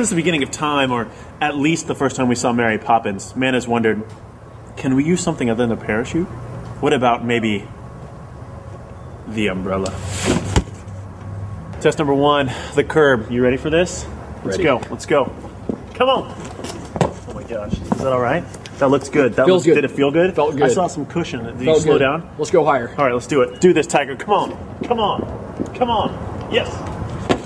since the beginning of time, or at least the first time we saw Mary Poppins, man has wondered can we use something other than a parachute? What about maybe the umbrella? Test number one the curb. You ready for this? Let's Ready. go. Let's go. Come on. Oh my gosh. Is that all right? That looks good. That Feels looks, good. Did it feel good? Felt good. I saw some cushion. Did you slow good. down? Let's go higher. All right, let's do it. Do this, Tiger. Come on. Come on. Come on. Yes.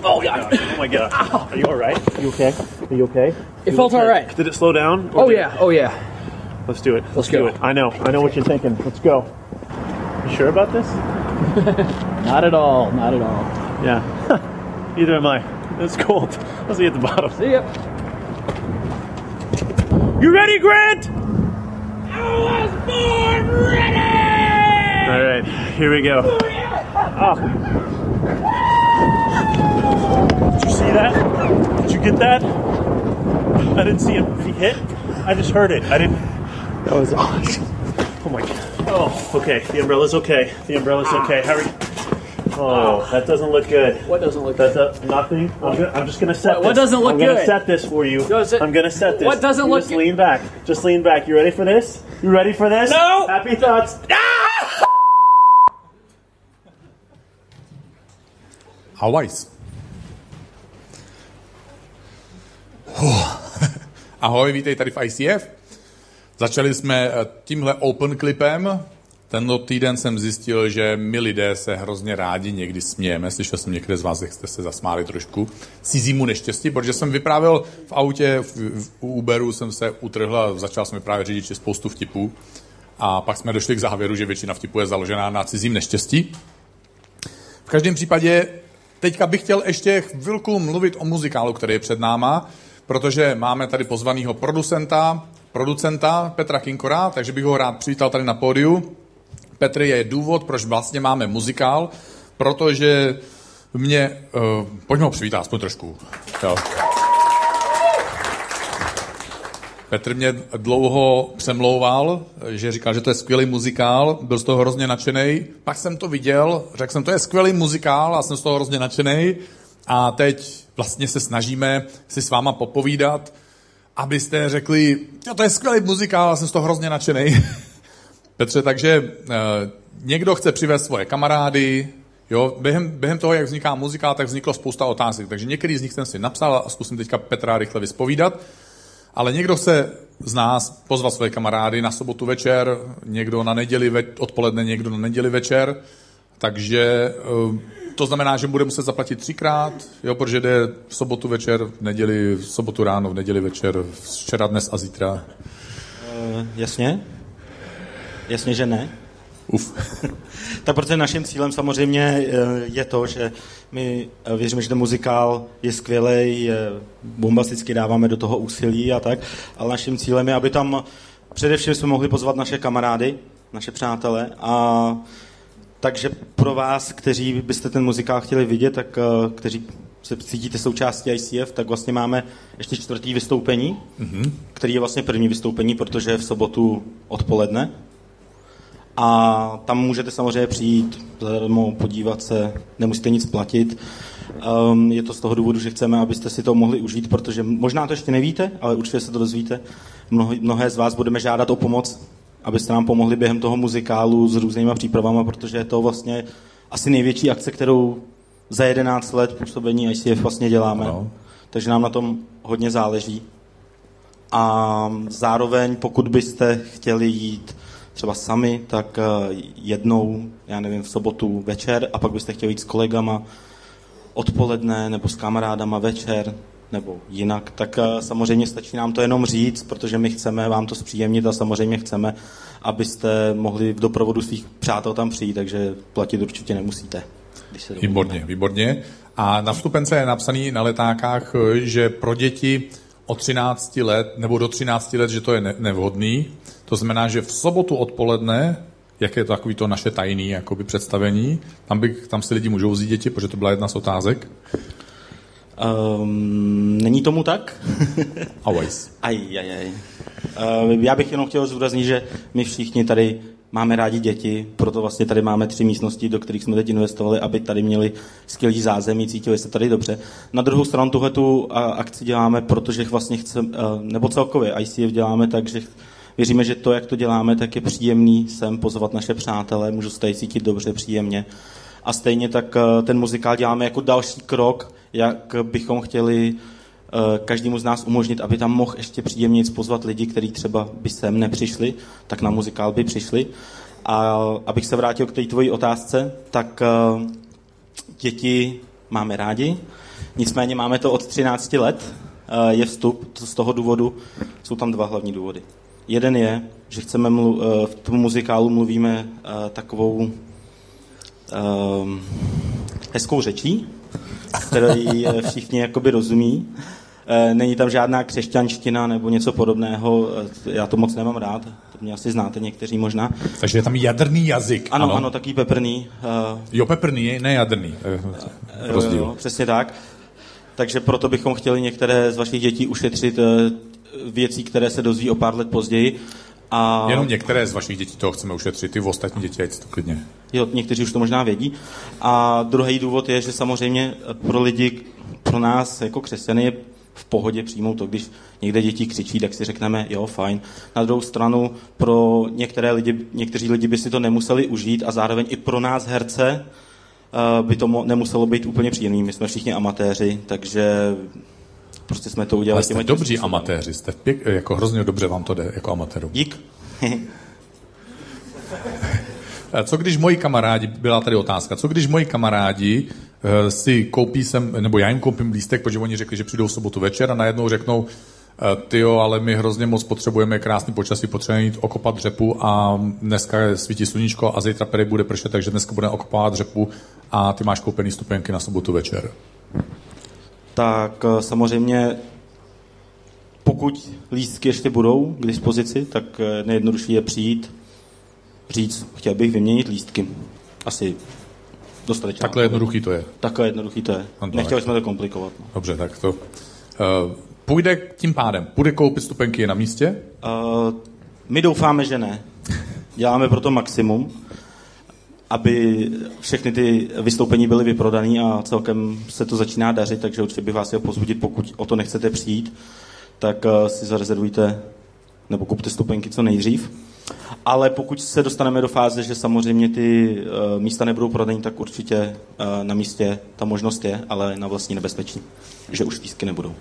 Oh, God. Oh, oh my gosh. Are you all right? you okay? Are you okay? It felt all right. Did it slow down? Oh, did- yeah. Oh, yeah. Let's do it. Let's, go. do it. I know. I know what you're thinking. Let's go. You sure about this? Not at all. Not at all. Yeah. Either am I. It's cold. Let's see at the bottom. See ya. You ready, Grant? I was born ready. All right, here we go. Oh. Ah. Did you see that? Did you get that? I didn't see him. Did he hit? I just heard it. I didn't. That was awesome. Oh my god. Oh, okay. The umbrella's okay. The umbrella's okay. How are you? Oh, that doesn't look good. What doesn't look That's good? a, nothing. I'm, go- I'm just gonna set. What- what this. doesn't look I'm gonna good? set this for you. Does it- I'm gonna set this. What doesn't You look Just good? lean back. Just lean back. You ready for this? You ready for this? No! Happy thoughts. Ah! Hawajs. Ahoj, vítej tady v ICF. Začali jsme eh, tímhle open clipem. Tenhle týden jsem zjistil, že my lidé se hrozně rádi někdy smějeme. Slyšel jsem některé z vás, jak jste se zasmáli trošku cizímu neštěstí, protože jsem vyprávěl v autě, v, v Uberu jsem se utrhl a začal jsem vyprávět řidiči spoustu vtipů. A pak jsme došli k závěru, že většina vtipů je založená na cizím neštěstí. V každém případě teďka bych chtěl ještě chvilku mluvit o muzikálu, který je před náma, protože máme tady pozvaného producenta, producenta Petra Kinkora, takže bych ho rád přivítal tady na pódiu. Petr je důvod, proč vlastně máme muzikál, protože mě... Uh, pojďme ho přivítat aspoň trošku. Jo. Petr mě dlouho přemlouval, že říkal, že to je skvělý muzikál, byl z toho hrozně nadšený. Pak jsem to viděl, řekl jsem, to je skvělý muzikál a jsem z toho hrozně nadšený. A teď vlastně se snažíme si s váma popovídat, abyste řekli, jo, to je skvělý muzikál a jsem z toho hrozně nadšený. Petře, takže eh, někdo chce přivést svoje kamarády, jo, během, během toho, jak vzniká muzikál, tak vzniklo spousta otázek, takže některý z nich jsem si napsal a zkusím teďka Petra rychle vyspovídat. Ale někdo chce z nás pozvat své kamarády na sobotu večer, někdo na neděli ve, odpoledne, někdo na neděli večer, takže eh, to znamená, že bude muset zaplatit třikrát, jo, protože jde v sobotu večer, v neděli, v sobotu ráno, v neděli večer, včera, dnes a zítra. Eh, jasně? Jasně, že ne. Uf. Tak protože naším cílem samozřejmě eh, je to, že my eh, věříme, že ten muzikál je skvělý, bombasticky dáváme do toho úsilí a tak, ale naším cílem je, aby tam především jsme mohli pozvat naše kamarády, naše přátele a takže pro vás, kteří byste ten muzikál chtěli vidět, tak eh, kteří se cítíte součástí ICF, tak vlastně máme ještě čtvrtý vystoupení, mm-hmm. který je vlastně první vystoupení, protože je v sobotu odpoledne. A tam můžete samozřejmě přijít zadarmo, podívat se, nemusíte nic platit. Um, je to z toho důvodu, že chceme, abyste si to mohli užít, protože možná to ještě nevíte, ale určitě se to dozvíte. Mnoho, mnohé z vás budeme žádat o pomoc, abyste nám pomohli během toho muzikálu s různýma přípravama, protože je to vlastně asi největší akce, kterou za 11 let působení ICF vlastně děláme. Ano. Takže nám na tom hodně záleží. A zároveň, pokud byste chtěli jít třeba sami, tak eh, jednou, já nevím, v sobotu večer a pak byste chtěli jít s kolegama odpoledne nebo s kamarádama večer nebo jinak, tak eh, samozřejmě stačí nám to jenom říct, protože my chceme vám to zpříjemnit a samozřejmě chceme, abyste mohli v doprovodu svých přátel tam přijít, takže platit určitě nemusíte. Výborně, výborně. A na vstupence je napsaný na letákách, že pro děti od 13 let nebo do 13 let, že to je ne- nevhodný. To znamená, že v sobotu odpoledne, jak je to takový to naše tajný jakoby představení, tam, by, tam si lidi můžou vzít děti, protože to byla jedna z otázek. Um, není tomu tak? Always. Aj, aj, aj. Uh, já bych jenom chtěl zdůraznit, že my všichni tady máme rádi děti, proto vlastně tady máme tři místnosti, do kterých jsme teď investovali, aby tady měli skvělý zázemí, cítili se tady dobře. Na druhou stranu tuhle tu akci děláme, protože vlastně chceme, nebo celkově ICF děláme tak, že věříme, že to, jak to děláme, tak je příjemný sem pozvat naše přátelé, můžu se tady cítit dobře, příjemně. A stejně tak ten muzikál děláme jako další krok, jak bychom chtěli Eh, každému z nás umožnit, aby tam mohl ještě příjemně pozvat lidi, kteří třeba by sem nepřišli, tak na muzikál by přišli. A abych se vrátil k té tvojí otázce, tak eh, děti máme rádi, nicméně máme to od 13 let, eh, je vstup, z toho důvodu jsou tam dva hlavní důvody. Jeden je, že chceme mlu, v tom muzikálu mluvíme takovou hezkou řečí, který všichni jakoby rozumí Eh, není tam žádná křesťanština nebo něco podobného. Eh, já to moc nemám rád. To mě asi znáte někteří možná. Takže je tam jadrný jazyk. Ano, ano, ano taký peprný. Jo, peprný, ne jadrný. Rozdíl. Jo, přesně tak. Takže proto bychom chtěli některé z vašich dětí ušetřit věcí, které se dozví o pár let později. A... Jenom některé z vašich dětí toho chceme ušetřit, ty ostatní děti, ať to klidně. Jo, někteří už to možná vědí. A druhý důvod je, že samozřejmě pro lidi, pro nás jako křesťany je v pohodě přijmout to, když někde děti křičí, tak si řekneme, jo, fajn. Na druhou stranu, pro některé lidi, někteří lidi by si to nemuseli užít a zároveň i pro nás herce eh, by to nemuselo být úplně příjemný. My jsme všichni amatéři, takže prostě jsme to udělali. Ale jste dobří způsobem. amatéři, jste pěk, jako hrozně dobře vám to jde jako amatéru. Dík. Co když moji kamarádi, byla tady otázka, co když moji kamarádi uh, si koupí sem, nebo já jim koupím lístek, protože oni řekli, že přijdou v sobotu večer a najednou řeknou, uh, ty jo, ale my hrozně moc potřebujeme krásný počasí, potřebujeme jít okopat dřepu a dneska svítí sluníčko a zítra tady bude pršet, takže dneska budeme okopávat dřepu a ty máš koupený stupenky na sobotu večer. Tak eh, samozřejmě pokud lístky ještě budou k dispozici, tak nejjednodušší je přijít, říct, chtěl bych vyměnit lístky. Asi dostatečně. Takhle jednoduchý to je. Takhle jednoduchý to je. No, Nechtěli jsme to komplikovat. No. Dobře, tak to... Uh, půjde tím pádem, půjde koupit stupenky na místě? Uh, my doufáme, že ne. Děláme proto maximum, aby všechny ty vystoupení byly vyprodané a celkem se to začíná dařit, takže určitě bych vás chtěl pozbudit, pokud o to nechcete přijít, tak uh, si zarezervujte nebo kupte stupenky co nejdřív. Ale pokud se dostaneme do fáze, že samozřejmě ty uh, místa nebudou prodaný, tak určitě uh, na místě ta možnost je, ale na vlastní nebezpečí, že už lístky nebudou.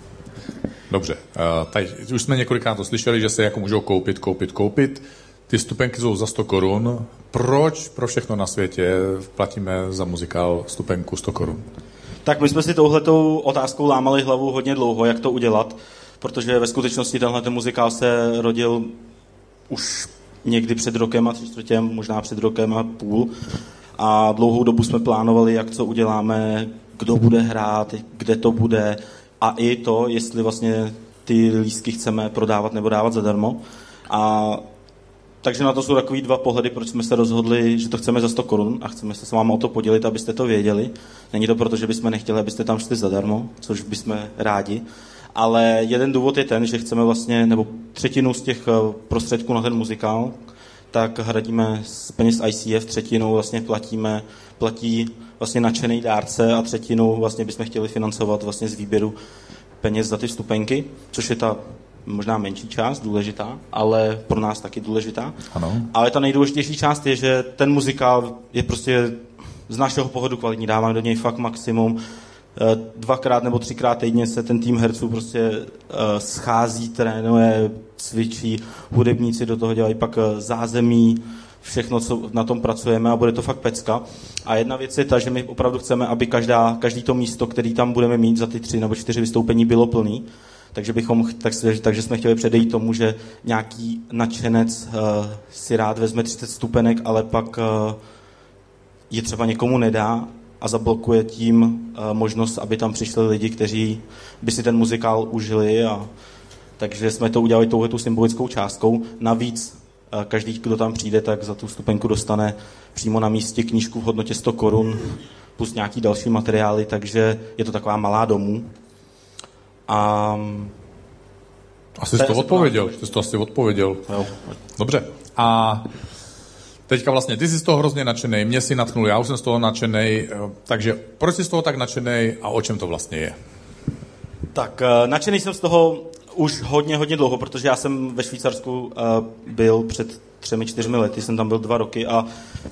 Dobře, uh, tady už jsme několikrát to slyšeli, že se jako můžou koupit, koupit, koupit. Ty stupenky jsou za 100 korun. Proč pro všechno na světě platíme za muzikál stupenku 100 korun? Tak my jsme si touhletou otázkou lámali hlavu hodně dlouho, jak to udělat, protože ve skutečnosti tenhle ten muzikál se rodil už někdy před rokem a tři čtvrtěm, možná před rokem a půl. A dlouhou dobu jsme plánovali, jak co uděláme, kdo bude hrát, kde to bude a i to, jestli vlastně ty lístky chceme prodávat nebo dávat zadarmo. A takže na to jsou takový dva pohledy, proč jsme se rozhodli, že to chceme za 100 korun a chceme se s vámi o to podělit, abyste to věděli. Není to proto, že bychom nechtěli, abyste tam šli zadarmo, což bychom rádi, ale jeden důvod je ten, že chceme vlastně, nebo třetinu z těch eh, prostředků na ten muzikál, tak hradíme z peněz ICF, třetinu vlastně platíme, platí vlastně nadšený dárce a třetinu vlastně bychom chtěli financovat vlastně z výběru peněz za ty vstupenky, což je ta možná menší část, důležitá, ale pro nás taky důležitá. Ano. Ale ta nejdůležitější část je, že ten muzikál je prostě z našeho pohledu kvalitní, dáváme do něj fakt maximum. Eh, dvakrát nebo třikrát týdně se ten tým herců prostě eh, schází, trénuje, cvičí, hudebníci do toho dělají pak eh, zázemí, všechno, co na tom pracujeme a bude to fakt pecka. A jedna věc je ta, že my opravdu chceme, aby každá, každý to místo, který tam budeme mít za ty tři nebo čtyři vystoupení, bylo plný. Takže, bychom, tak, takže jsme chtěli předejít tomu, že nějaký nadšenec uh, si rád vezme 30 stupenek, ale pak uh, je třeba někomu nedá a zablokuje tím uh, možnost, aby tam přišli lidi, kteří by si ten muzikál užili. A, takže jsme to udělali touhle tu symbolickou částkou. Navíc uh, každý, kdo tam přijde, tak za tu stupenku dostane přímo na místě knížku v hodnotě 100 korun plus nějaký další materiály, takže je to taková malá domů. A asi jsi to odpověděl, jsi to asi odpověděl. Jo. Dobře. A Teďka vlastně ty jsi z toho hrozně nadšený, mě si natchnul, já už jsem z toho nadšený, eh, takže proč jsi z toho tak nadšený a o čem to vlastně je? Tak, uh, nadšený jsem z toho už hodně, hodně dlouho, protože já jsem ve Švýcarsku uh, byl před třemi, čtyřmi lety, jsem tam byl dva roky a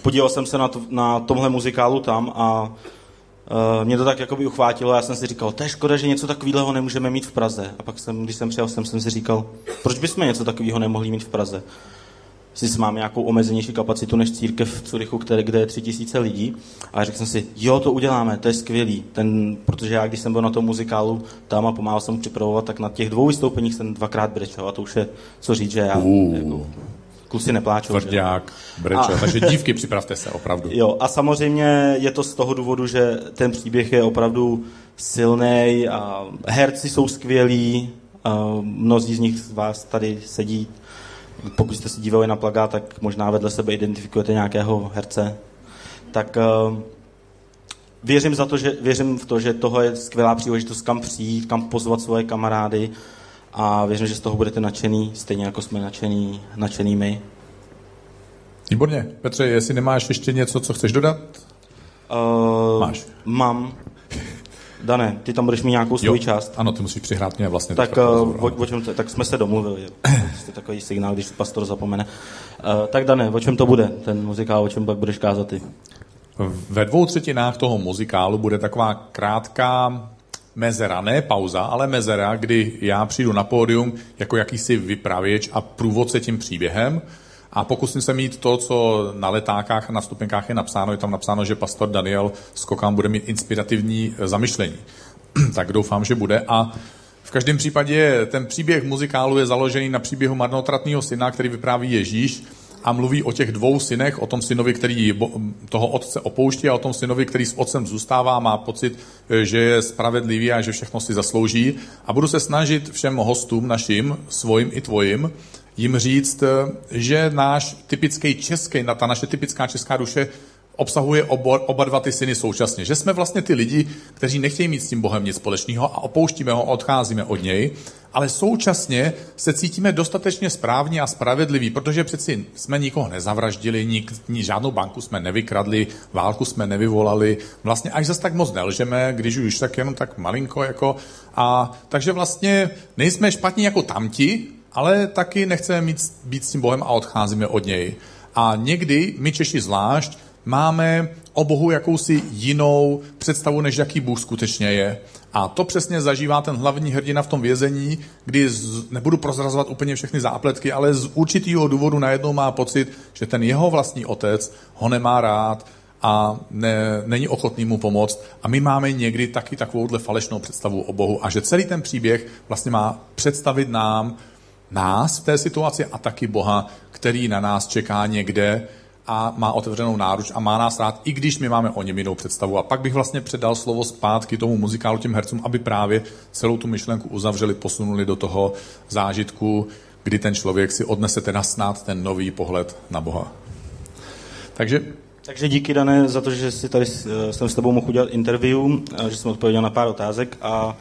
podíval jsem se na, to, na tomhle muzikálu tam a uh, mě to tak jakoby uchvátilo já jsem si říkal, to je škoda, že něco takového nemůžeme mít v Praze. A pak jsem, když jsem přijel jsem, jsem si říkal, proč bychom něco takového nemohli mít v Praze? Si máme nějakou omezenější kapacitu než církev v Curychu, které, kde je tři tisíce lidí. A řekl jsem si, jo, to uděláme, to je skvělý. Ten, protože já, když jsem byl na tom muzikálu tam a pomáhal jsem připravovat, tak na těch dvou vystoupeních jsem dvakrát brečel a to už je co říct, že já uh. jako, kluci nepláčou. Tvrdák, brečel, a... takže dívky, připravte se, opravdu. Jo, a samozřejmě je to z toho důvodu, že ten příběh je opravdu silný a herci jsou skvělí, mnozí z nich z vás tady sedí pokud jste se dívali na plagát, tak možná vedle sebe identifikujete nějakého herce. Tak uh, věřím, za to, že, věřím v to, že toho je skvělá příležitost, kam přijít, kam pozvat svoje kamarády a věřím, že z toho budete nadšený, stejně jako jsme nadšený, nadšený my. Výborně. Petře, jestli nemáš ještě něco, co chceš dodat? Uh, Máš. Mám. Dane, ty tam budeš mít nějakou svou část. Ano, ty musíš přihrát mě vlastně. Tak, uh, o, o čem to, tak jsme se domluvili. Jste takový signál, když pastor zapomene. Uh, tak Dane, o čem to bude, ten muzikál, o čem pak budeš kázat ty? Ve dvou třetinách toho muzikálu bude taková krátká mezera, ne pauza, ale mezera, kdy já přijdu na pódium jako jakýsi vypravěč a průvodce tím příběhem a pokusím se mít to, co na letákách a na stupenkách je napsáno. Je tam napsáno, že pastor Daniel Skokán bude mít inspirativní eh, zamyšlení. tak doufám, že bude. A v každém případě ten příběh muzikálu je založený na příběhu marnotratného syna, který vypráví Ježíš a mluví o těch dvou synech, o tom synovi, který toho otce opouští a o tom synovi, který s otcem zůstává, má pocit, eh, že je spravedlivý a že všechno si zaslouží. A budu se snažit všem hostům našim, svojim i tvojim, jim říct, eh, že náš typický český, ta naše typická česká duše obsahuje oba, oba dva ty syny současně. Že jsme vlastně ty lidi, kteří nechtějí mít s tím Bohem nic společného a opouštíme ho, odcházíme od něj, ale současně se cítíme dostatečně správně a spravedliví, protože přeci jsme nikoho nezavraždili, nik, ni, žádnou banku jsme nevykradli, válku jsme nevyvolali, vlastně až zase tak moc nelžeme, když už tak jenom tak malinko, jako, a takže vlastně nejsme špatní jako tamti, ale taky nechceme mít, být s tím Bohem a odcházíme od něj. A někdy, my Češi zvlášť, máme o Bohu jakousi jinou představu, než jaký Bůh skutečně je. A to přesně zažívá ten hlavní hrdina v tom vězení, kdy z, nebudu prozrazovat úplně všechny zápletky, ale z určitého důvodu najednou má pocit, že ten jeho vlastní otec ho nemá rád a ne, není ochotný mu pomoct. A my máme někdy taky takovouhle falešnou představu o Bohu a že celý ten příběh vlastně má představit nám, nás v té situaci a taky Boha, který na nás čeká někde a má otevřenou náruč a má nás rád, i když my máme o něm jinou představu. A pak bych vlastně předal slovo zpátky tomu muzikálu, těm hercům, aby právě celou tu myšlenku uzavřeli, posunuli do toho zážitku, kdy ten člověk si odnese teda snad ten nový pohled na Boha. Takže takže díky, Dané, za to, že jsi tady, eh, jsem s tebou mohl udělat interview, že jsem odpověděl na pár otázek a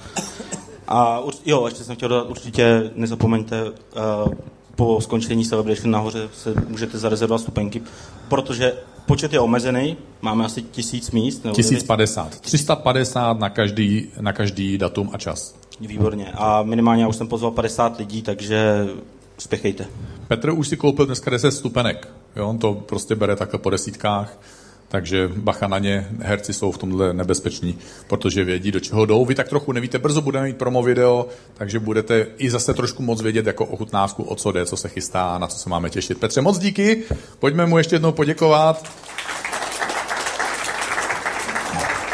a jo, ještě jsem chtěl dodat, určitě nezapomeňte, uh, po skončení celebration nahoře se můžete zarezervovat stupenky, protože počet je omezený, máme asi tisíc míst. Nebo 1050. 350 na každý, na každý datum a čas. Výborně. A minimálně já už jsem pozval 50 lidí, takže spěchejte. Petr už si koupil dneska 10 stupenek. Jo, on to prostě bere takhle po desítkách. Takže bacha na ně, herci jsou v tomhle nebezpeční, protože vědí, do čeho jdou. Vy tak trochu nevíte, brzo budeme mít promo video, takže budete i zase trošku moc vědět jako ochutnávku, o co jde, co se chystá, na co se máme těšit. Petře, moc díky, pojďme mu ještě jednou poděkovat.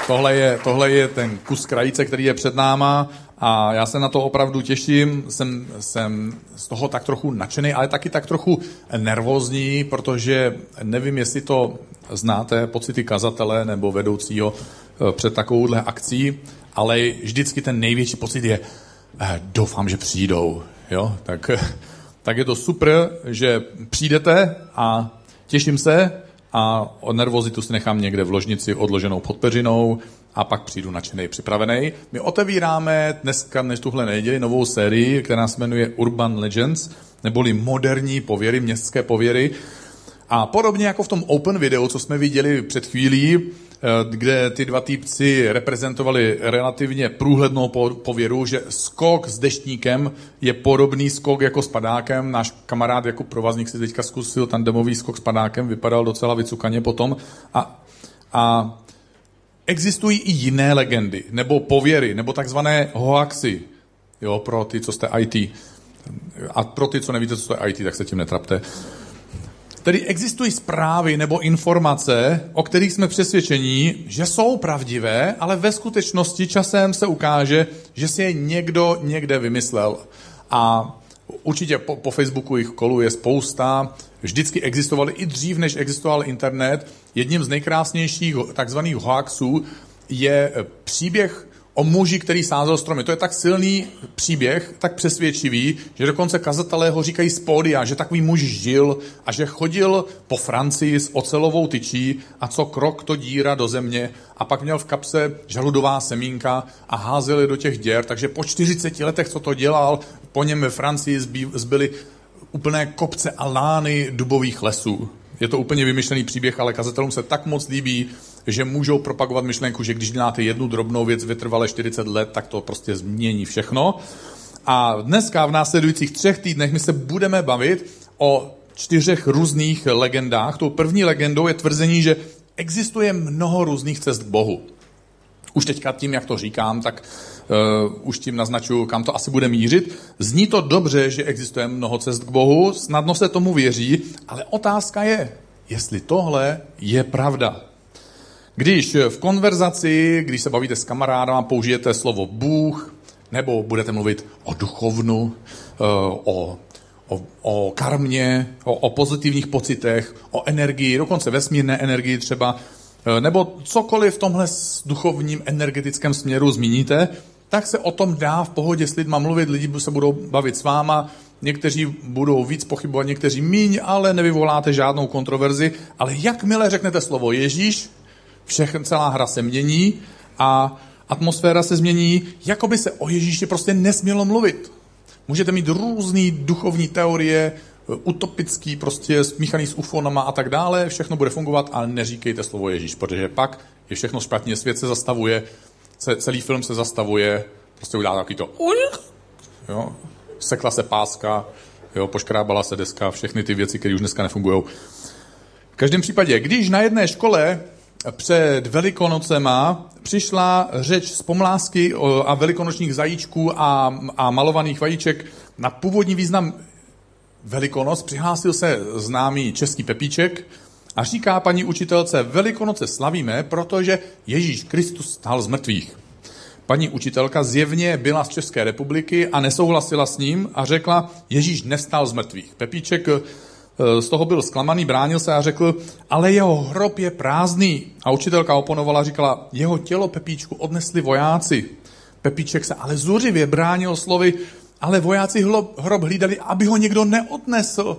Tohle je, tohle je ten kus krajice, který je před náma a já se na to opravdu těším. Jsem, jsem z toho tak trochu nadšený, ale taky tak trochu nervózní, protože nevím, jestli to znáte, pocity kazatele nebo vedoucího eh, před takovouhle akcí, ale vždycky ten největší pocit je, eh, doufám, že přijdou. Jo? Tak, tak je to super, že přijdete a těším se a nervozitu si nechám někde v ložnici odloženou pod peřinou a pak přijdu nadšený, připravený. My otevíráme dneska, než tuhle neděli, novou sérii, která se jmenuje Urban Legends, neboli moderní pověry, městské pověry. A podobně jako v tom open videu, co jsme viděli před chvílí, kde ty dva týpci reprezentovali relativně průhlednou pověru, že skok s deštníkem je podobný skok jako s padákem. Náš kamarád jako provazník si teďka zkusil ten demový skok s padákem, vypadal docela vycukaně potom. A, a existují i jiné legendy, nebo pověry, nebo takzvané hoaxy, jo, pro ty, co jste IT. A pro ty, co nevíte, co to je IT, tak se tím netrapte. Tedy existují zprávy nebo informace, o kterých jsme přesvědčení, že jsou pravdivé, ale ve skutečnosti časem se ukáže, že si je někdo někde vymyslel. A určitě po, po Facebooku jich koluje spousta, vždycky existovaly i dřív, než existoval internet. Jedním z nejkrásnějších takzvaných hoaxů je příběh o muži, který sázel stromy. To je tak silný příběh, tak přesvědčivý, že dokonce kazatelé ho říkají z pódia, že takový muž žil a že chodil po Francii s ocelovou tyčí a co krok to díra do země a pak měl v kapse žaludová semínka a házel je do těch děr, takže po 40 letech, co to dělal, po něm ve Francii zbyly úplné kopce a lány dubových lesů. Je to úplně vymyšlený příběh, ale kazatelům se tak moc líbí, že můžou propagovat myšlenku, že když děláte jednu drobnou věc vytrvale 40 let, tak to prostě změní všechno. A dneska v následujících třech týdnech my se budeme bavit o čtyřech různých legendách. Tou první legendou je tvrzení, že existuje mnoho různých cest k Bohu. Už teďka tím, jak to říkám, tak uh, už tím naznačuju, kam to asi bude mířit. Zní to dobře, že existuje mnoho cest k Bohu, snadno se tomu věří, ale otázka je, jestli tohle je pravda. Když v konverzaci, když se bavíte s kamarádama, použijete slovo Bůh, nebo budete mluvit o duchovnu, eh, o, o, o karmě, o, o pozitivních pocitech, o energii, dokonce vesmírné energii třeba, eh, nebo cokoliv v tomhle duchovním energetickém směru zmíníte, tak se o tom dá v pohodě s lidma mluvit, lidi se budou bavit s váma, někteří budou víc pochybovat, někteří míň, ale nevyvoláte žádnou kontroverzi. Ale jakmile řeknete slovo Ježíš, všechny, celá hra se mění a atmosféra se změní, jako by se o Ježíši prostě nesmělo mluvit. Můžete mít různé duchovní teorie, utopický, prostě smíchaný s ufonama a tak dále, všechno bude fungovat, ale neříkejte slovo Ježíš, protože pak je všechno špatně, svět se zastavuje, celý film se zastavuje, prostě udělá takový to jo, sekla se páska, jo, poškrábala se deska, všechny ty věci, které už dneska nefungují. V každém případě, když na jedné škole před Velikonocema přišla řeč z pomlásky a velikonočních zajíčků a, a malovaných vajíček na původní význam Velikonoc. Přihlásil se známý český Pepíček a říká paní učitelce, Velikonoce slavíme, protože Ježíš Kristus stál z mrtvých. Paní učitelka zjevně byla z České republiky a nesouhlasila s ním a řekla, Ježíš nestal z mrtvých. Pepíček z toho byl zklamaný, bránil se a řekl, ale jeho hrob je prázdný. A učitelka oponovala, říkala, jeho tělo Pepíčku odnesli vojáci. Pepíček se ale zuřivě bránil slovy, ale vojáci hrob hlídali, aby ho někdo neodnesl.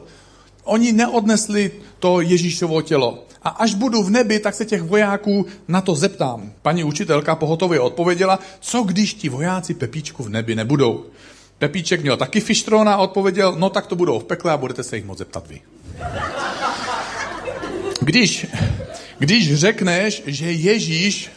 Oni neodnesli to Ježíšovo tělo. A až budu v nebi, tak se těch vojáků na to zeptám. Paní učitelka pohotově odpověděla, co když ti vojáci Pepíčku v nebi nebudou. Pepíček měl taky fištrona a odpověděl, no tak to budou v pekle a budete se jich moc zeptat vy. Když, když řekneš, že Ježíš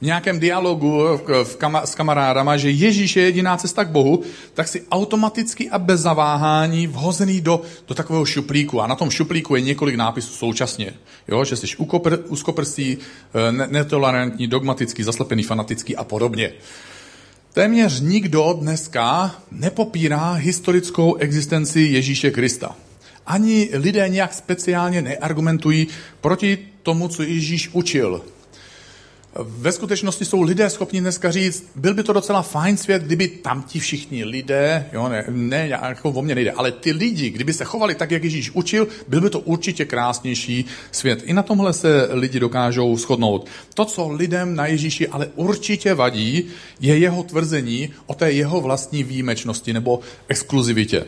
v nějakém dialogu v kama, s kamarádama, že Ježíš je jediná cesta k Bohu, tak si automaticky a bez zaváhání vhozený do, do takového šuplíku. A na tom šuplíku je několik nápisů současně. Jo? Že jsi ukopr, úzkoprsý, eh, netolerantní, dogmatický, zaslepený, fanatický a podobně. Téměř nikdo dneska nepopírá historickou existenci Ježíše Krista. Ani lidé nějak speciálně neargumentují proti tomu, co Ježíš učil. Ve skutečnosti jsou lidé schopni dneska říct, byl by to docela fajn svět, kdyby tam ti všichni lidé, jo, ne, ne jako o mě nejde, ale ty lidi, kdyby se chovali tak, jak Ježíš učil, byl by to určitě krásnější svět. I na tomhle se lidi dokážou shodnout. To, co lidem na Ježíši ale určitě vadí, je jeho tvrzení o té jeho vlastní výjimečnosti nebo exkluzivitě.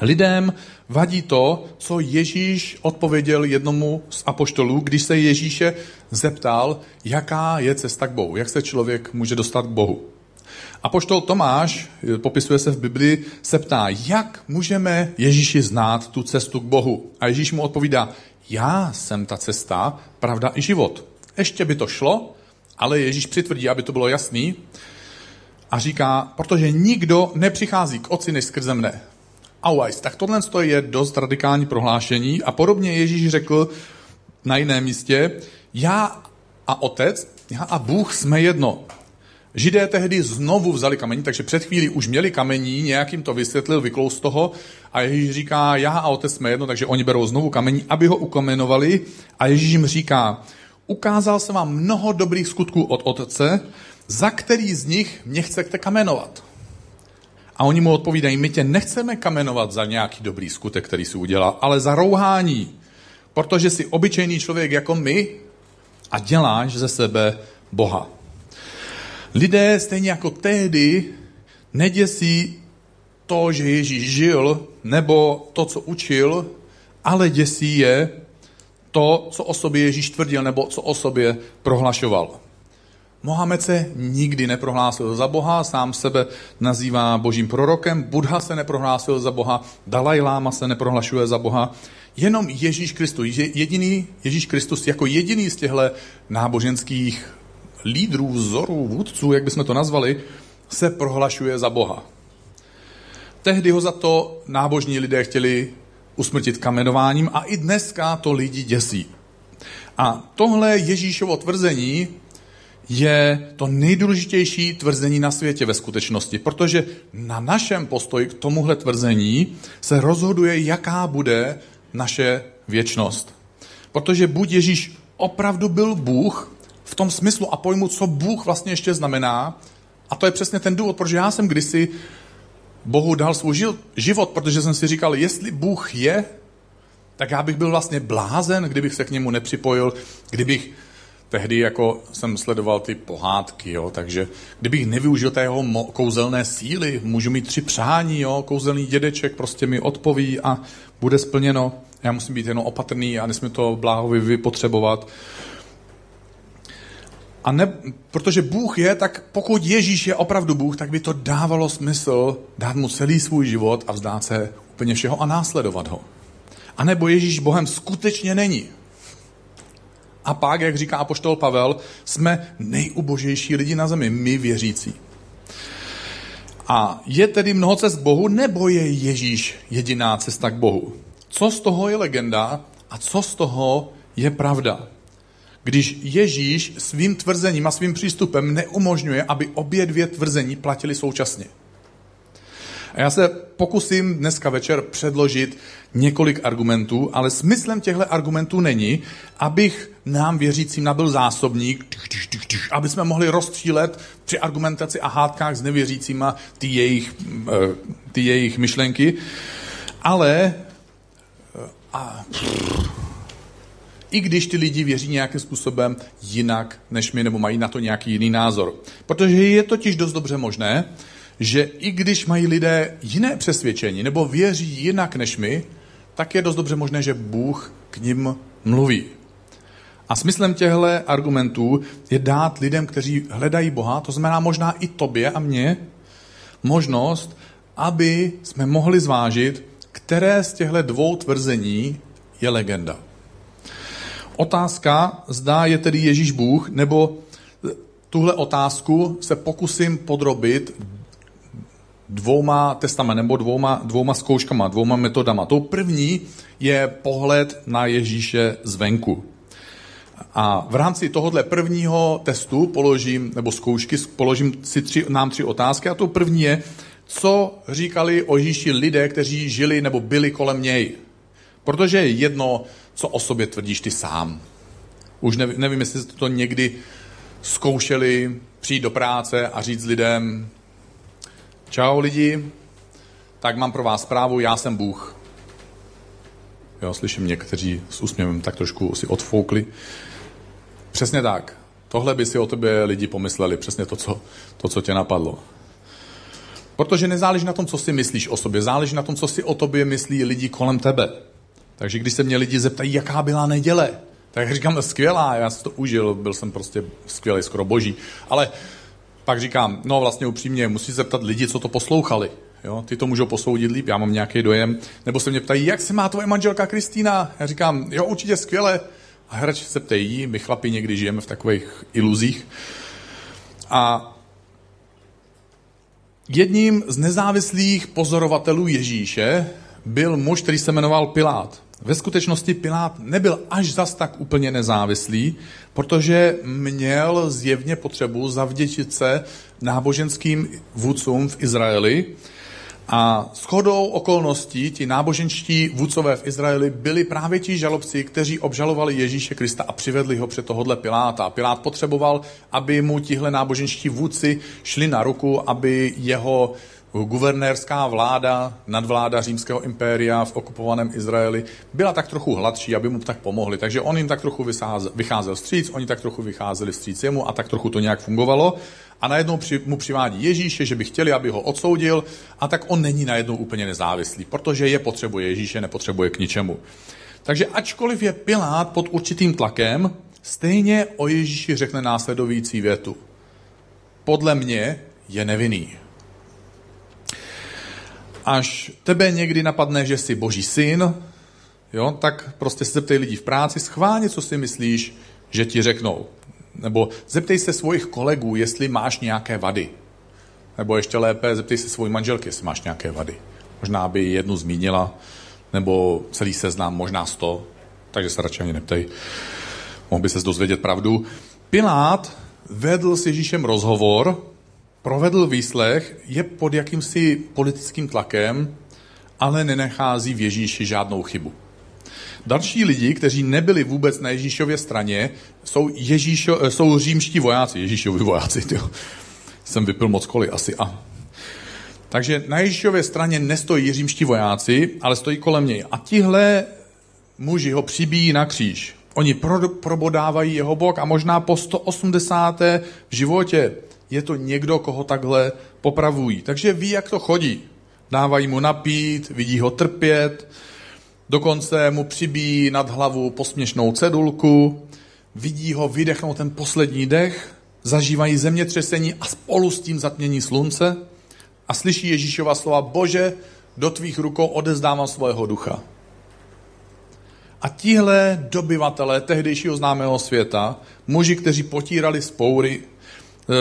Lidem vadí to, co Ježíš odpověděl jednomu z apoštolů, když se Ježíše zeptal, jaká je cesta k Bohu, jak se člověk může dostat k Bohu. Apoštol Tomáš, popisuje se v Biblii, se ptá, jak můžeme Ježíši znát tu cestu k Bohu. A Ježíš mu odpovídá, já jsem ta cesta, pravda i život. Ještě by to šlo, ale Ježíš přitvrdí, aby to bylo jasný, a říká, protože nikdo nepřichází k oci než skrze mne. Auajs, tak tohle je dost radikální prohlášení a podobně Ježíš řekl na jiném místě, já a otec, já a Bůh jsme jedno. Židé tehdy znovu vzali kamení, takže před chvílí už měli kamení, nějakým to vysvětlil, vyklou z toho a Ježíš říká, já a otec jsme jedno, takže oni berou znovu kamení, aby ho ukamenovali a Ježíš jim říká, ukázal jsem vám mnoho dobrých skutků od otce, za který z nich mě chcete kamenovat. A oni mu odpovídají, my tě nechceme kamenovat za nějaký dobrý skutek, který si udělal, ale za rouhání, protože jsi obyčejný člověk jako my a děláš ze sebe Boha. Lidé stejně jako tehdy neděsí to, že Ježíš žil, nebo to, co učil, ale děsí je to, co o sobě Ježíš tvrdil, nebo co o sobě prohlašoval. Mohamed se nikdy neprohlásil za Boha, sám sebe nazývá božím prorokem, Buddha se neprohlásil za Boha, Dalaj Lama se neprohlašuje za Boha, jenom Ježíš Kristus, jediný Ježíš Kristus jako jediný z těchto náboženských lídrů, vzorů, vůdců, jak bychom to nazvali, se prohlašuje za Boha. Tehdy ho za to nábožní lidé chtěli usmrtit kamenováním a i dneska to lidi děsí. A tohle Ježíšovo tvrzení je to nejdůležitější tvrzení na světě ve skutečnosti, protože na našem postoji k tomuhle tvrzení se rozhoduje, jaká bude naše věčnost. Protože buď Ježíš opravdu byl Bůh v tom smyslu a pojmu, co Bůh vlastně ještě znamená, a to je přesně ten důvod, proč já jsem kdysi Bohu dal svůj život, protože jsem si říkal, jestli Bůh je, tak já bych byl vlastně blázen, kdybych se k němu nepřipojil, kdybych tehdy jako jsem sledoval ty pohádky, jo, takže kdybych nevyužil té jeho mo- kouzelné síly, můžu mít tři přání, jo, kouzelný dědeček prostě mi odpoví a bude splněno. Já musím být jenom opatrný a nesmím to bláhově vypotřebovat. A ne, protože Bůh je, tak pokud Ježíš je opravdu Bůh, tak by to dávalo smysl dát mu celý svůj život a vzdát se úplně všeho a následovat ho. A nebo Ježíš Bohem skutečně není. A pak, jak říká apoštol Pavel, jsme nejubožejší lidi na zemi, my věřící. A je tedy mnoho cest k Bohu, nebo je Ježíš jediná cesta k Bohu? Co z toho je legenda a co z toho je pravda? Když Ježíš svým tvrzením a svým přístupem neumožňuje, aby obě dvě tvrzení platily současně. A já se pokusím dneska večer předložit několik argumentů, ale smyslem těchto argumentů není, abych nám věřícím nabil zásobník, aby jsme mohli rozstřílet při argumentaci a hádkách s nevěřícíma ty jejich, eh, ty jejich myšlenky, ale a, i když ty lidi věří nějakým způsobem jinak než my, nebo mají na to nějaký jiný názor. Protože je totiž dost dobře možné, že i když mají lidé jiné přesvědčení nebo věří jinak než my, tak je dost dobře možné, že Bůh k ním mluví. A smyslem těchto argumentů je dát lidem, kteří hledají Boha, to znamená možná i tobě a mně, možnost, aby jsme mohli zvážit, které z těchto dvou tvrzení je legenda. Otázka, zdá je tedy Ježíš Bůh, nebo tuhle otázku se pokusím podrobit dvouma testama nebo dvouma, dvouma zkouškama, dvouma metodama. Tou první je pohled na Ježíše zvenku. A v rámci tohohle prvního testu položím, nebo zkoušky, položím si tři, nám tři otázky. A to první je, co říkali o Ježíši lidé, kteří žili nebo byli kolem něj. Protože je jedno, co o sobě tvrdíš ty sám. Už nevím, nevím jestli jste to někdy zkoušeli přijít do práce a říct lidem, Čau lidi, tak mám pro vás zprávu, já jsem Bůh. Jo, slyším někteří s úsměvem tak trošku si odfoukli. Přesně tak. Tohle by si o tebe lidi pomysleli, přesně to co, to, co tě napadlo. Protože nezáleží na tom, co si myslíš o sobě, záleží na tom, co si o tobě myslí lidi kolem tebe. Takže když se mě lidi zeptají, jaká byla neděle, tak říkám, skvělá, já si to užil, byl jsem prostě skvělý, skoro boží. Ale pak říkám, no vlastně upřímně, musí se zeptat lidi, co to poslouchali. Jo? Ty to můžou posoudit líp, já mám nějaký dojem. Nebo se mě ptají, jak se má tvoje manželka Kristýna? Já říkám, jo, určitě skvěle. A radši se ptají jí, my chlapi někdy žijeme v takových iluzích. A jedním z nezávislých pozorovatelů Ježíše byl muž, který se jmenoval Pilát. Ve skutečnosti Pilát nebyl až zas tak úplně nezávislý, protože měl zjevně potřebu zavděčit se náboženským vůdcům v Izraeli a shodou okolností ti náboženští vůdcové v Izraeli byli právě ti žalobci, kteří obžalovali Ježíše Krista a přivedli ho před tohohle Piláta. Pilát potřeboval, aby mu tihle náboženští vůdci šli na ruku, aby jeho guvernérská vláda, nadvláda římského impéria v okupovaném Izraeli byla tak trochu hladší, aby mu tak pomohli. Takže on jim tak trochu vycházel vstříc, oni tak trochu vycházeli vstříc jemu a tak trochu to nějak fungovalo. A najednou mu přivádí Ježíše, že by chtěli, aby ho odsoudil, a tak on není najednou úplně nezávislý, protože je potřebuje Ježíše, nepotřebuje k ničemu. Takže ačkoliv je Pilát pod určitým tlakem, stejně o Ježíši řekne následující větu. Podle mě je nevinný až tebe někdy napadne, že jsi boží syn, jo, tak prostě se zeptej lidí v práci, schválně, co si myslíš, že ti řeknou. Nebo zeptej se svojich kolegů, jestli máš nějaké vady. Nebo ještě lépe, zeptej se svojí manželky, jestli máš nějaké vady. Možná by jednu zmínila, nebo celý seznam, možná sto, takže se radši ani neptej. Mohl by se dozvědět pravdu. Pilát vedl s Ježíšem rozhovor, provedl výslech, je pod jakýmsi politickým tlakem, ale nenechází v Ježíši žádnou chybu. Další lidi, kteří nebyli vůbec na Ježíšově straně, jsou, Ježíšo, jsou římští vojáci. Ježíšovi vojáci, tyjo. Jsem vypil moc koli asi. A. Takže na Ježíšově straně nestojí římští vojáci, ale stojí kolem něj. A tihle muži ho přibíjí na kříž. Oni pro, probodávají jeho bok a možná po 180. v životě je to někdo, koho takhle popravují. Takže ví, jak to chodí. Dávají mu napít, vidí ho trpět, dokonce mu přibíjí nad hlavu posměšnou cedulku, vidí ho vydechnout ten poslední dech, zažívají zemětřesení a spolu s tím zatmění slunce a slyší Ježíšova slova, bože, do tvých rukou odezdávám svého ducha. A tihle dobyvatelé tehdejšího známého světa, muži, kteří potírali spoury,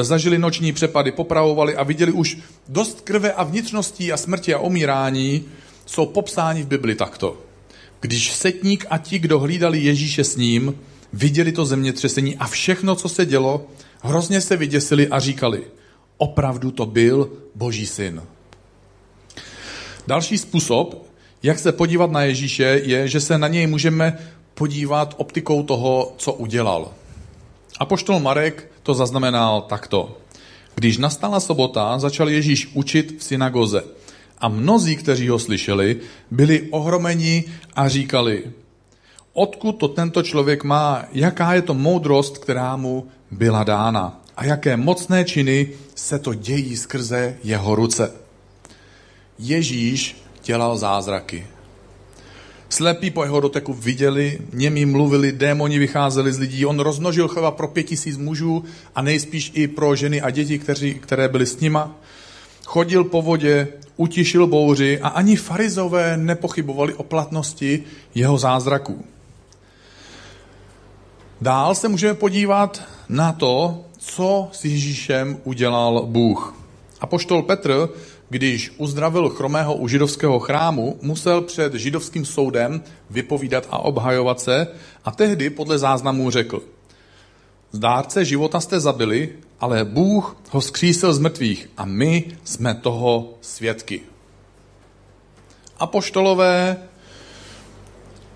zažili noční přepady, popravovali a viděli už dost krve a vnitřností a smrti a omírání, jsou popsáni v Bibli takto. Když setník a ti, kdo hlídali Ježíše s ním, viděli to zemětřesení a všechno, co se dělo, hrozně se vyděsili a říkali, opravdu to byl Boží syn. Další způsob, jak se podívat na Ježíše, je, že se na něj můžeme podívat optikou toho, co udělal. Apoštol Marek to zaznamenal takto. Když nastala sobota, začal Ježíš učit v synagoze. A mnozí, kteří ho slyšeli, byli ohromeni a říkali, odkud to tento člověk má, jaká je to moudrost, která mu byla dána a jaké mocné činy se to dějí skrze jeho ruce. Ježíš dělal zázraky. Slepí po jeho doteku viděli, němi mluvili, démoni vycházeli z lidí. On rozmnožil chleba pro pět tisíc mužů a nejspíš i pro ženy a děti, kteří, které byly s nima. Chodil po vodě, utišil bouři a ani farizové nepochybovali o platnosti jeho zázraků. Dál se můžeme podívat na to, co s Ježíšem udělal Bůh. Apoštol Petr když uzdravil chromého u židovského chrámu, musel před židovským soudem vypovídat a obhajovat se a tehdy podle záznamů řekl, zdárce života jste zabili, ale Bůh ho skřísil z mrtvých a my jsme toho svědky. Apoštolové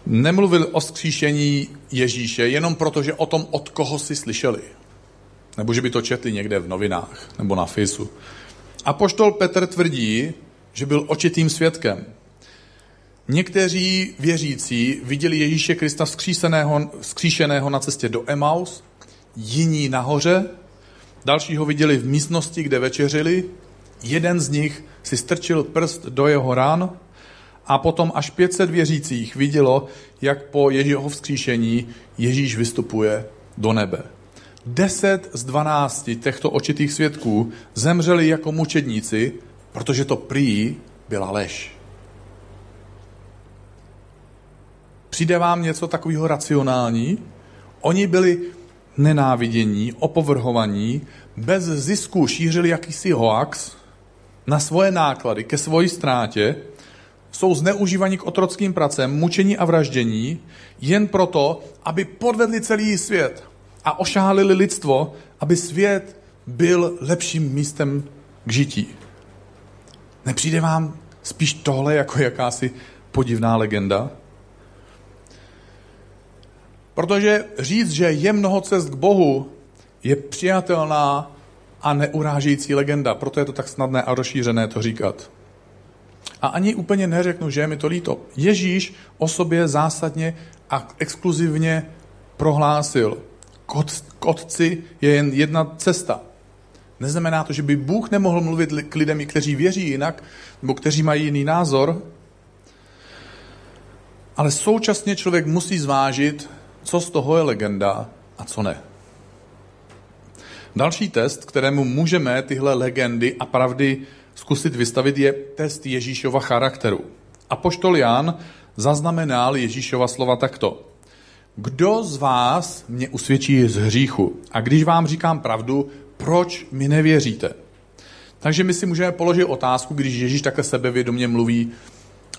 nemluvili o skříšení Ježíše jenom proto, že o tom od koho si slyšeli. Nebo že by to četli někde v novinách nebo na Fisu. Apoštol Petr tvrdí, že byl očitým svědkem. Někteří věřící viděli Ježíše Krista vzkříšeného, vzkříšeného na cestě do Emaus, jiní nahoře, další ho viděli v místnosti, kde večeřili, jeden z nich si strčil prst do jeho rán a potom až 500 věřících vidělo, jak po jeho vzkříšení Ježíš vystupuje do nebe. Deset z dvanácti těchto očitých svědků zemřeli jako mučedníci, protože to prý byla lež. Přijde vám něco takového racionální? Oni byli nenávidění, opovrhovaní, bez zisku šířili jakýsi hoax na svoje náklady, ke svoji ztrátě, jsou zneužívaní k otrockým pracem, mučení a vraždění, jen proto, aby podvedli celý svět a ošálili lidstvo, aby svět byl lepším místem k žití. Nepřijde vám spíš tohle jako jakási podivná legenda? Protože říct, že je mnoho cest k Bohu, je přijatelná a neurážející legenda. Proto je to tak snadné a rozšířené to říkat. A ani úplně neřeknu, že je mi to líto. Ježíš o sobě zásadně a exkluzivně prohlásil, k otci je jen jedna cesta. Neznamená to, že by Bůh nemohl mluvit k lidem, kteří věří jinak, nebo kteří mají jiný názor, ale současně člověk musí zvážit, co z toho je legenda a co ne. Další test, kterému můžeme tyhle legendy a pravdy zkusit vystavit, je test Ježíšova charakteru. A poštol Jan zaznamenal Ježíšova slova takto. Kdo z vás mě usvědčí z hříchu? A když vám říkám pravdu, proč mi nevěříte? Takže my si můžeme položit otázku, když Ježíš takhle sebevědomě mluví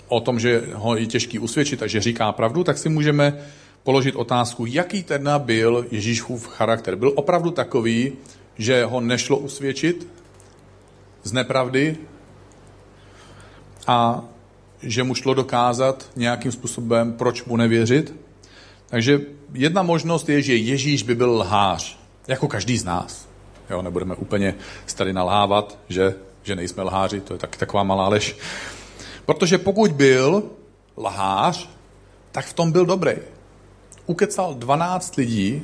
o tom, že ho je těžký usvědčit a že říká pravdu, tak si můžeme položit otázku, jaký teda byl Ježíšův charakter. Byl opravdu takový, že ho nešlo usvědčit z nepravdy a že mu šlo dokázat nějakým způsobem, proč mu nevěřit. Takže jedna možnost je, že Ježíš by byl lhář, jako každý z nás. Jo, nebudeme úplně tady nalhávat, že, že nejsme lháři, to je tak, taková malá lež. Protože pokud byl lhář, tak v tom byl dobrý ukecal 12 lidí,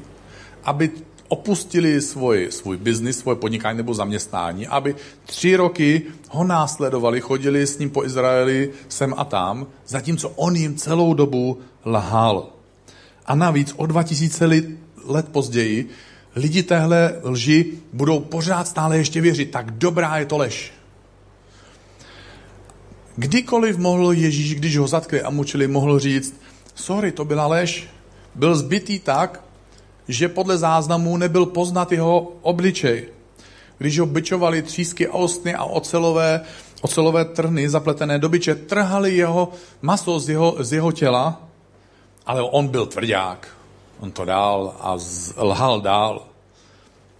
aby opustili svůj, svůj biznis, svoje podnikání nebo zaměstnání, aby tři roky ho následovali, chodili s ním po Izraeli sem a tam, zatímco on jim celou dobu lhal. A navíc o 2000 let později lidi téhle lži budou pořád stále ještě věřit. Tak dobrá je to lež. Kdykoliv mohl Ježíš, když ho zatkli a mučili, mohl říct, sorry, to byla lež, byl zbytý tak, že podle záznamů nebyl poznat jeho obličej. Když ho byčovali třísky a ostny a ocelové, ocelové trny zapletené do byče, trhali jeho maso z jeho, z jeho těla, ale on byl tvrdák. On to dál a lhal dál.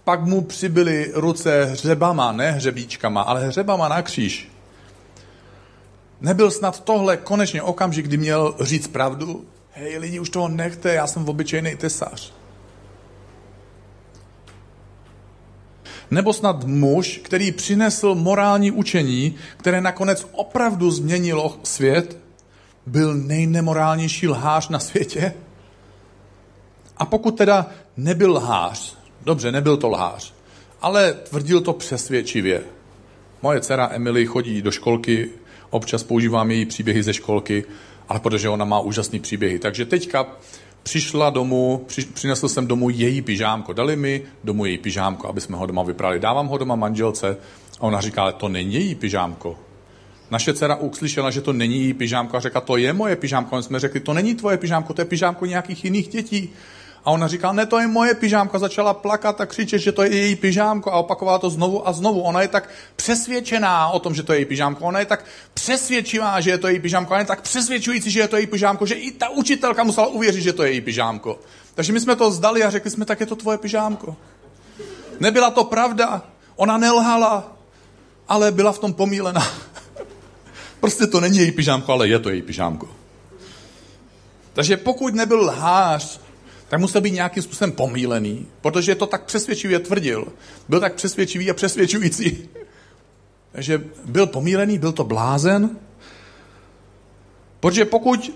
Pak mu přibyly ruce hřebama, ne hřebíčkama, ale hřebama na kříž. Nebyl snad tohle konečně okamžik, kdy měl říct pravdu? hej lidi, už toho nechte, já jsem obyčejný tesař. Nebo snad muž, který přinesl morální učení, které nakonec opravdu změnilo svět, byl nejnemorálnější lhář na světě? A pokud teda nebyl lhář, dobře, nebyl to lhář, ale tvrdil to přesvědčivě. Moje dcera Emily chodí do školky, občas používám její příběhy ze školky ale protože ona má úžasný příběhy. Takže teďka přišla domů, při, přinesl jsem domů její pyžámko. Dali mi domů její pyžámko, aby jsme ho doma vyprali. Dávám ho doma manželce a ona říká, ale to není její pyžámko. Naše dcera uslyšela, že to není její pyžámko a řekla, to je moje pyžámko. A my jsme řekli, to není tvoje pyžámko, to je pyžámko nějakých jiných dětí. A ona říká, ne, to je moje pyžámko. Začala plakat a křičet, že to je její pyžámko a opakovala to znovu a znovu. Ona je tak přesvědčená o tom, že to je její pyžámko. Ona je tak přesvědčivá, že je to její pyžámko. Ona je tak přesvědčující, že je to její pyžámko, že i ta učitelka musela uvěřit, že to je její pyžámko. Takže my jsme to zdali a řekli jsme, tak je to tvoje pyžámko. Nebyla to pravda. Ona nelhala, ale byla v tom pomílená. Prostě to není její pyžámko, ale je to její pyžámko. Takže pokud nebyl lhář, tak musel být nějakým způsobem pomílený, protože to tak přesvědčivě tvrdil. Byl tak přesvědčivý a přesvědčující. Takže byl pomílený, byl to blázen. Protože pokud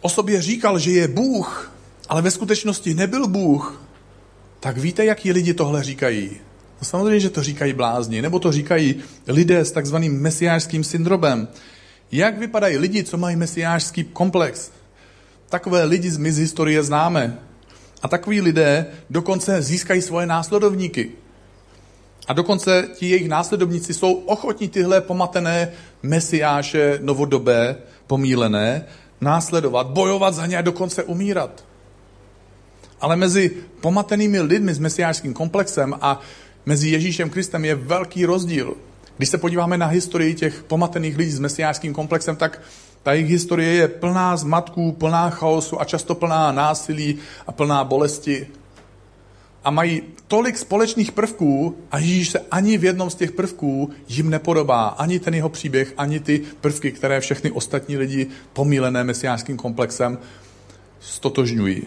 o sobě říkal, že je Bůh, ale ve skutečnosti nebyl Bůh, tak víte, jaký lidi tohle říkají? No samozřejmě, že to říkají blázni, nebo to říkají lidé s takzvaným mesiářským syndromem. Jak vypadají lidi, co mají mesiářský komplex? Takové lidi z historie známe. A takoví lidé dokonce získají svoje následovníky. A dokonce ti jejich následovníci jsou ochotní tyhle pomatené mesiáše novodobé, pomílené, následovat, bojovat za ně a dokonce umírat. Ale mezi pomatenými lidmi s mesiářským komplexem a mezi Ježíšem Kristem je velký rozdíl. Když se podíváme na historii těch pomatených lidí s mesiářským komplexem, tak ta jejich historie je plná zmatků, plná chaosu a často plná násilí a plná bolesti. A mají tolik společných prvků a Ježíš se ani v jednom z těch prvků jim nepodobá. Ani ten jeho příběh, ani ty prvky, které všechny ostatní lidi pomílené mesiářským komplexem stotožňují.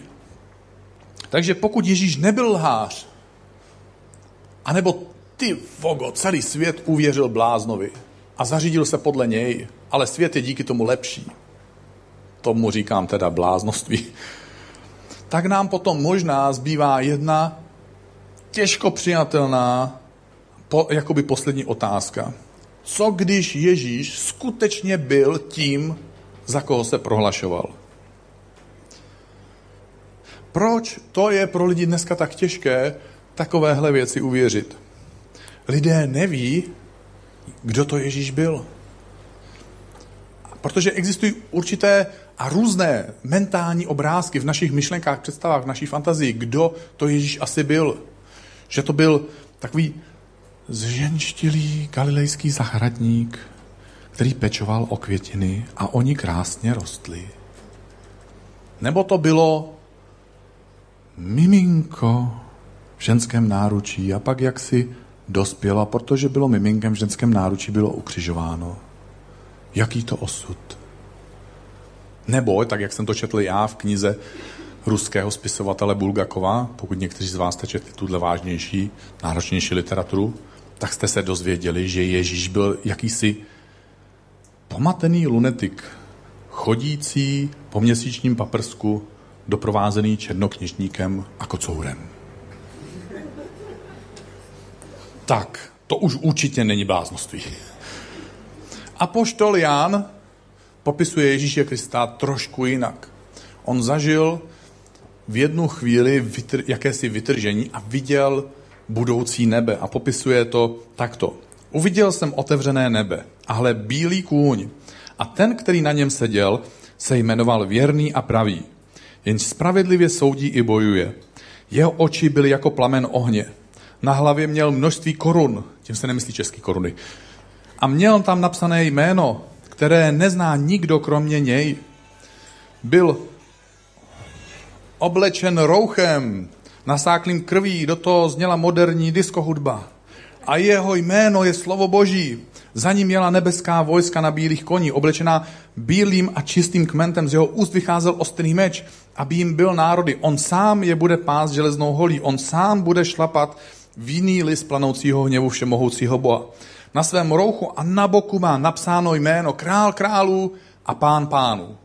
Takže pokud Ježíš nebyl lhář, anebo ty vogo, celý svět uvěřil bláznovi a zařídil se podle něj, ale svět je díky tomu lepší. Tomu říkám teda bláznoství. Tak nám potom možná zbývá jedna těžko přijatelná, po, jakoby poslední otázka. Co když Ježíš skutečně byl tím, za koho se prohlašoval? Proč to je pro lidi dneska tak těžké takovéhle věci uvěřit? Lidé neví, kdo to Ježíš byl. Protože existují určité a různé mentální obrázky v našich myšlenkách, představách, v naší fantazii, kdo to Ježíš asi byl. Že to byl takový zženštilý galilejský zahradník, který pečoval o květiny a oni krásně rostly. Nebo to bylo miminko ženském náručí a pak jak si dospěla, protože bylo miminkem v ženském náručí, bylo ukřižováno. Jaký to osud? Nebo, tak jak jsem to četl já v knize ruského spisovatele Bulgakova, pokud někteří z vás jste četli tuhle vážnější, náročnější literaturu, tak jste se dozvěděli, že Ježíš byl jakýsi pomatený lunetik, chodící po měsíčním paprsku, doprovázený černokněžníkem a kocourem. Tak, to už určitě není bláznoství. Apoštol Jan popisuje Ježíše Krista trošku jinak. On zažil v jednu chvíli vytr, jakési vytržení a viděl budoucí nebe a popisuje to takto. Uviděl jsem otevřené nebe a hle bílý kůň a ten, který na něm seděl, se jmenoval věrný a pravý. Jenž spravedlivě soudí i bojuje. Jeho oči byly jako plamen ohně. Na hlavě měl množství korun, tím se nemyslí český koruny. A měl tam napsané jméno, které nezná nikdo kromě něj. Byl oblečen rouchem, nasáklým krví, do toho zněla moderní diskohudba. A jeho jméno je slovo Boží. Za ním jela nebeská vojska na bílých koní, oblečená bílým a čistým kmentem. Z jeho úst vycházel ostrý meč, aby jim byl národy. On sám je bude pás železnou holí. On sám bude šlapat vinný list planoucího hněvu všemohoucího Boha. Na svém rouchu a na boku má napsáno jméno král králů a pán pánů.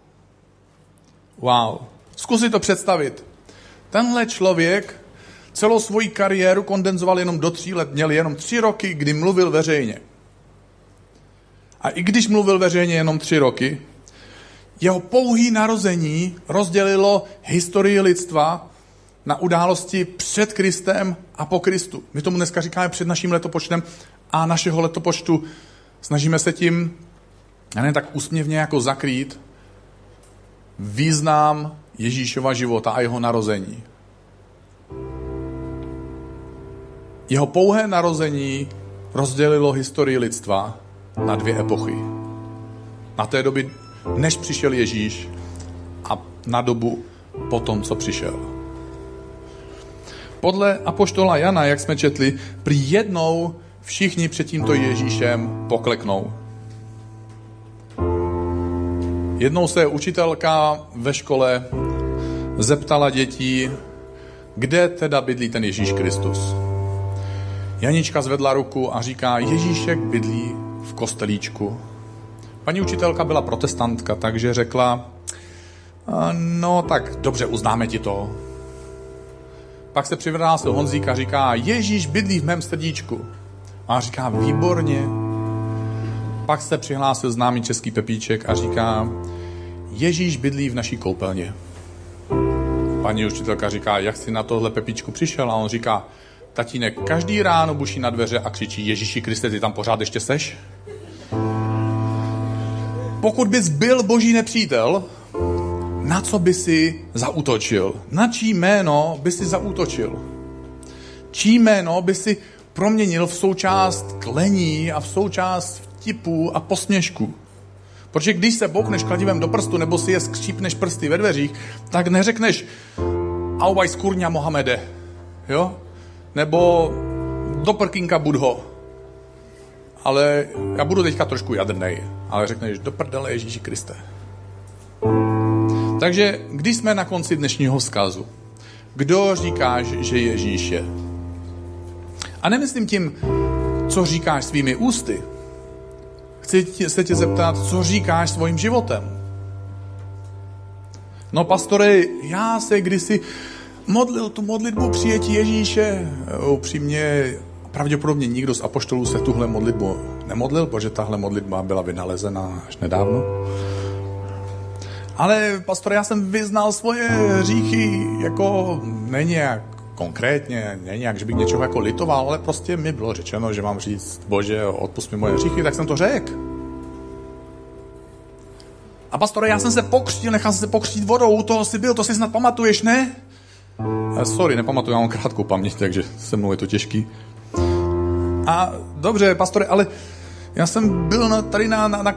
Wow. Zkus si to představit. Tenhle člověk celou svoji kariéru kondenzoval jenom do tří let. Měl jenom tři roky, kdy mluvil veřejně. A i když mluvil veřejně jenom tři roky, jeho pouhý narození rozdělilo historii lidstva na události před Kristem a po Kristu. My tomu dneska říkáme před naším letopočtem a našeho letopočtu snažíme se tím, a ne tak úsměvně jako zakrýt, význam Ježíšova života a jeho narození. Jeho pouhé narození rozdělilo historii lidstva na dvě epochy. Na té doby, než přišel Ježíš a na dobu potom, co přišel. Podle apoštola Jana, jak jsme četli, prý jednou všichni před tímto Ježíšem pokleknou. Jednou se učitelka ve škole zeptala dětí, kde teda bydlí ten Ježíš Kristus. Janička zvedla ruku a říká, Ježíšek bydlí v kostelíčku. Paní učitelka byla protestantka, takže řekla, no tak dobře, uznáme ti to. Pak se přivrásil Honzík a říká, Ježíš bydlí v mém srdíčku. A říká, výborně. Pak se přihlásil známý český Pepíček a říká, Ježíš bydlí v naší koupelně. Paní učitelka říká, jak jsi na tohle Pepíčku přišel? A on říká, tatínek každý ráno buší na dveře a křičí Ježíši Kriste, ty tam pořád ještě seš? Pokud bys byl boží nepřítel, na co by si zautočil? Na čí jméno by si zautočil? Čí jméno by si proměnil v součást klení a v součást vtipů a posměšku? Protože když se boukneš kladivem do prstu nebo si je skřípneš prsty ve dveřích, tak neřekneš Auvaj skurňa Mohamede, jo? Nebo do prkínka Budho. Ale já budu teďka trošku jadrnej, ale řekneš do prdele Ježíši Kriste. Takže když jsme na konci dnešního vzkazu, kdo říkáš, že Ježíš je? A nemyslím tím, co říkáš svými ústy. Chci se tě zeptat, co říkáš svým životem. No pastore, já se kdysi modlil tu modlitbu přijetí Ježíše. Upřímně, pravděpodobně nikdo z apoštolů se tuhle modlitbu nemodlil, protože tahle modlitba byla vynalezena až nedávno. Ale, pastore, já jsem vyznal svoje hříchy jako není jak konkrétně, není jak, že bych něčeho jako litoval, ale prostě mi bylo řečeno, že mám říct, bože, odpust mi moje hříchy, tak jsem to řekl. A pastore, já jsem se pokřtil, nechal jsem se pokřtít vodou, u toho jsi byl, to si snad pamatuješ, ne? A sorry, nepamatuju, já mám krátkou paměť, takže se mnou je to těžký. A dobře, pastore, ale já jsem byl na, tady na, na, na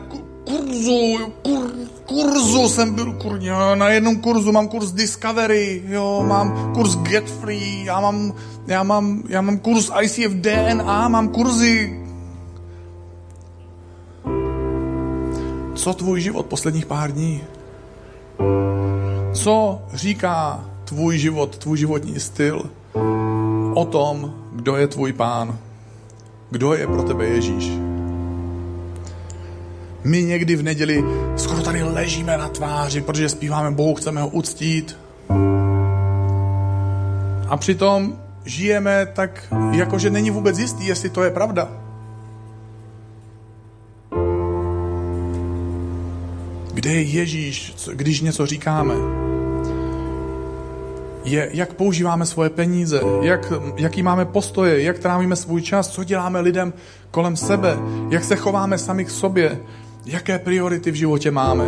kurzu, kur, kurzu jsem byl, kurně, na jednom kurzu mám kurz Discovery, jo, mám kurz Get Free, já mám, já mám, já mám kurz ICF DNA, mám kurzy. Co tvůj život posledních pár dní? Co říká tvůj život, tvůj životní styl o tom, kdo je tvůj pán? Kdo je pro tebe Ježíš? My někdy v neděli skoro tady ležíme na tváři, protože zpíváme Bohu, chceme ho uctít. A přitom žijeme tak, jakože není vůbec jistý, jestli to je pravda. Kde je Ježíš, když něco říkáme? Je, jak používáme svoje peníze, jak, jaký máme postoje, jak trávíme svůj čas, co děláme lidem kolem sebe, jak se chováme sami k sobě, Jaké priority v životě máme?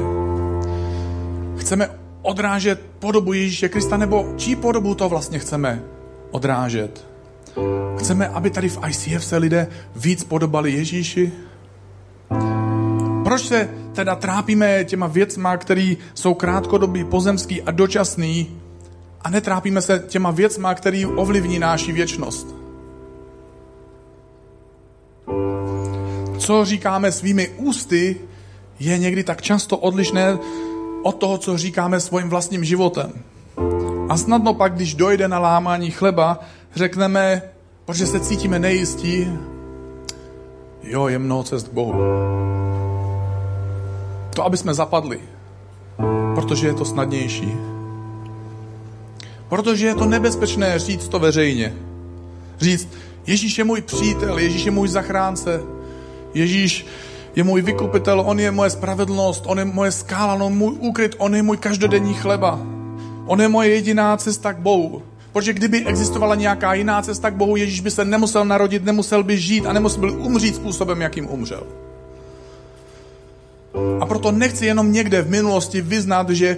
Chceme odrážet podobu Ježíše Krista, nebo čí podobu to vlastně chceme odrážet? Chceme, aby tady v ICF se lidé víc podobali Ježíši? Proč se teda trápíme těma věcma, které jsou krátkodobý, pozemský a dočasný a netrápíme se těma věcma, které ovlivní náši věčnost? Co říkáme svými ústy, je někdy tak často odlišné od toho, co říkáme svým vlastním životem. A snadno pak, když dojde na lámání chleba, řekneme, protože se cítíme nejistí, jo, je mnoho cest k Bohu. To, aby jsme zapadli, protože je to snadnější. Protože je to nebezpečné říct to veřejně. Říct, Ježíš je můj přítel, Ježíš je můj zachránce, Ježíš je můj vykupitel, on je moje spravedlnost, on je moje skála, on je můj úkryt, on je můj každodenní chleba. On je moje jediná cesta k Bohu. Protože kdyby existovala nějaká jiná cesta k Bohu, Ježíš by se nemusel narodit, nemusel by žít a nemusel by umřít způsobem, jakým umřel. A proto nechci jenom někde v minulosti vyznat, že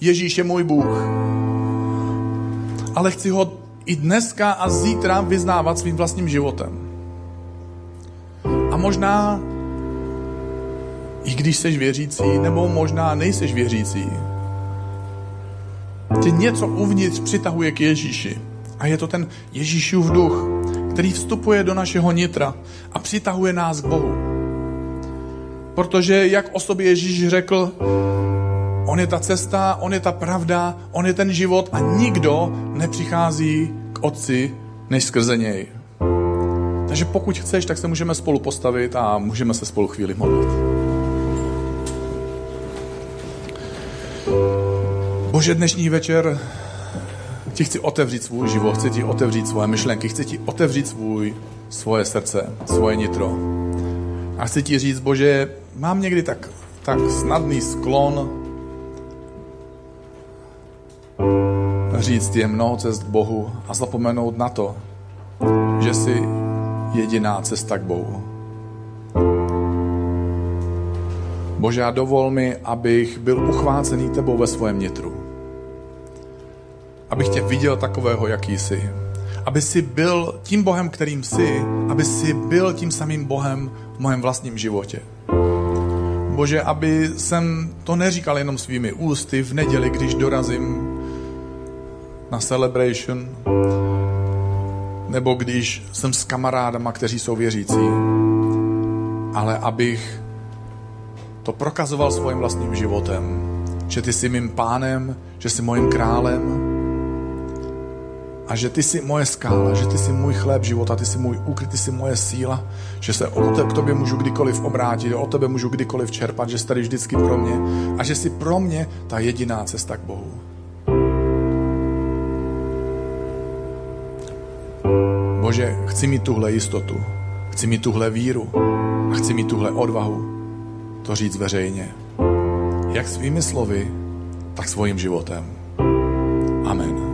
Ježíš je můj Bůh. Ale chci ho i dneska a zítra vyznávat svým vlastním životem. Možná, i když jsi věřící, nebo možná nejseš věřící, tě něco uvnitř přitahuje k Ježíši. A je to ten Ježíšův duch, který vstupuje do našeho nitra a přitahuje nás k Bohu. Protože, jak o sobě Ježíš řekl, on je ta cesta, on je ta pravda, on je ten život a nikdo nepřichází k Otci než skrze něj. Takže pokud chceš, tak se můžeme spolu postavit a můžeme se spolu chvíli modlit. Bože, dnešní večer ti chci otevřít svůj život, chci ti otevřít svoje myšlenky, chci ti otevřít svůj, svoje srdce, svoje nitro. A chci ti říct, Bože, mám někdy tak, tak snadný sklon říct je mnoho cest Bohu a zapomenout na to, že jsi jediná cesta k Bohu. Bože, a dovol mi, abych byl uchvácený tebou ve svém nitru. Abych tě viděl takového, jaký jsi. Aby jsi byl tím Bohem, kterým jsi, aby jsi byl tím samým Bohem v mém vlastním životě. Bože, aby jsem to neříkal jenom svými ústy v neděli, když dorazím na celebration, nebo když jsem s kamarádama, kteří jsou věřící, ale abych to prokazoval svým vlastním životem, že ty jsi mým pánem, že jsi mojím králem a že ty jsi moje skála, že ty jsi můj chléb života, ty jsi můj úkryt, ty jsi moje síla, že se o tebe, k tobě můžu kdykoliv obrátit, o tebe můžu kdykoliv čerpat, že jsi tady vždycky pro mě a že jsi pro mě ta jediná cesta k Bohu. Bože, chci mít tuhle jistotu, chci mít tuhle víru a chci mít tuhle odvahu to říct veřejně. Jak svými slovy, tak svým životem. Amen.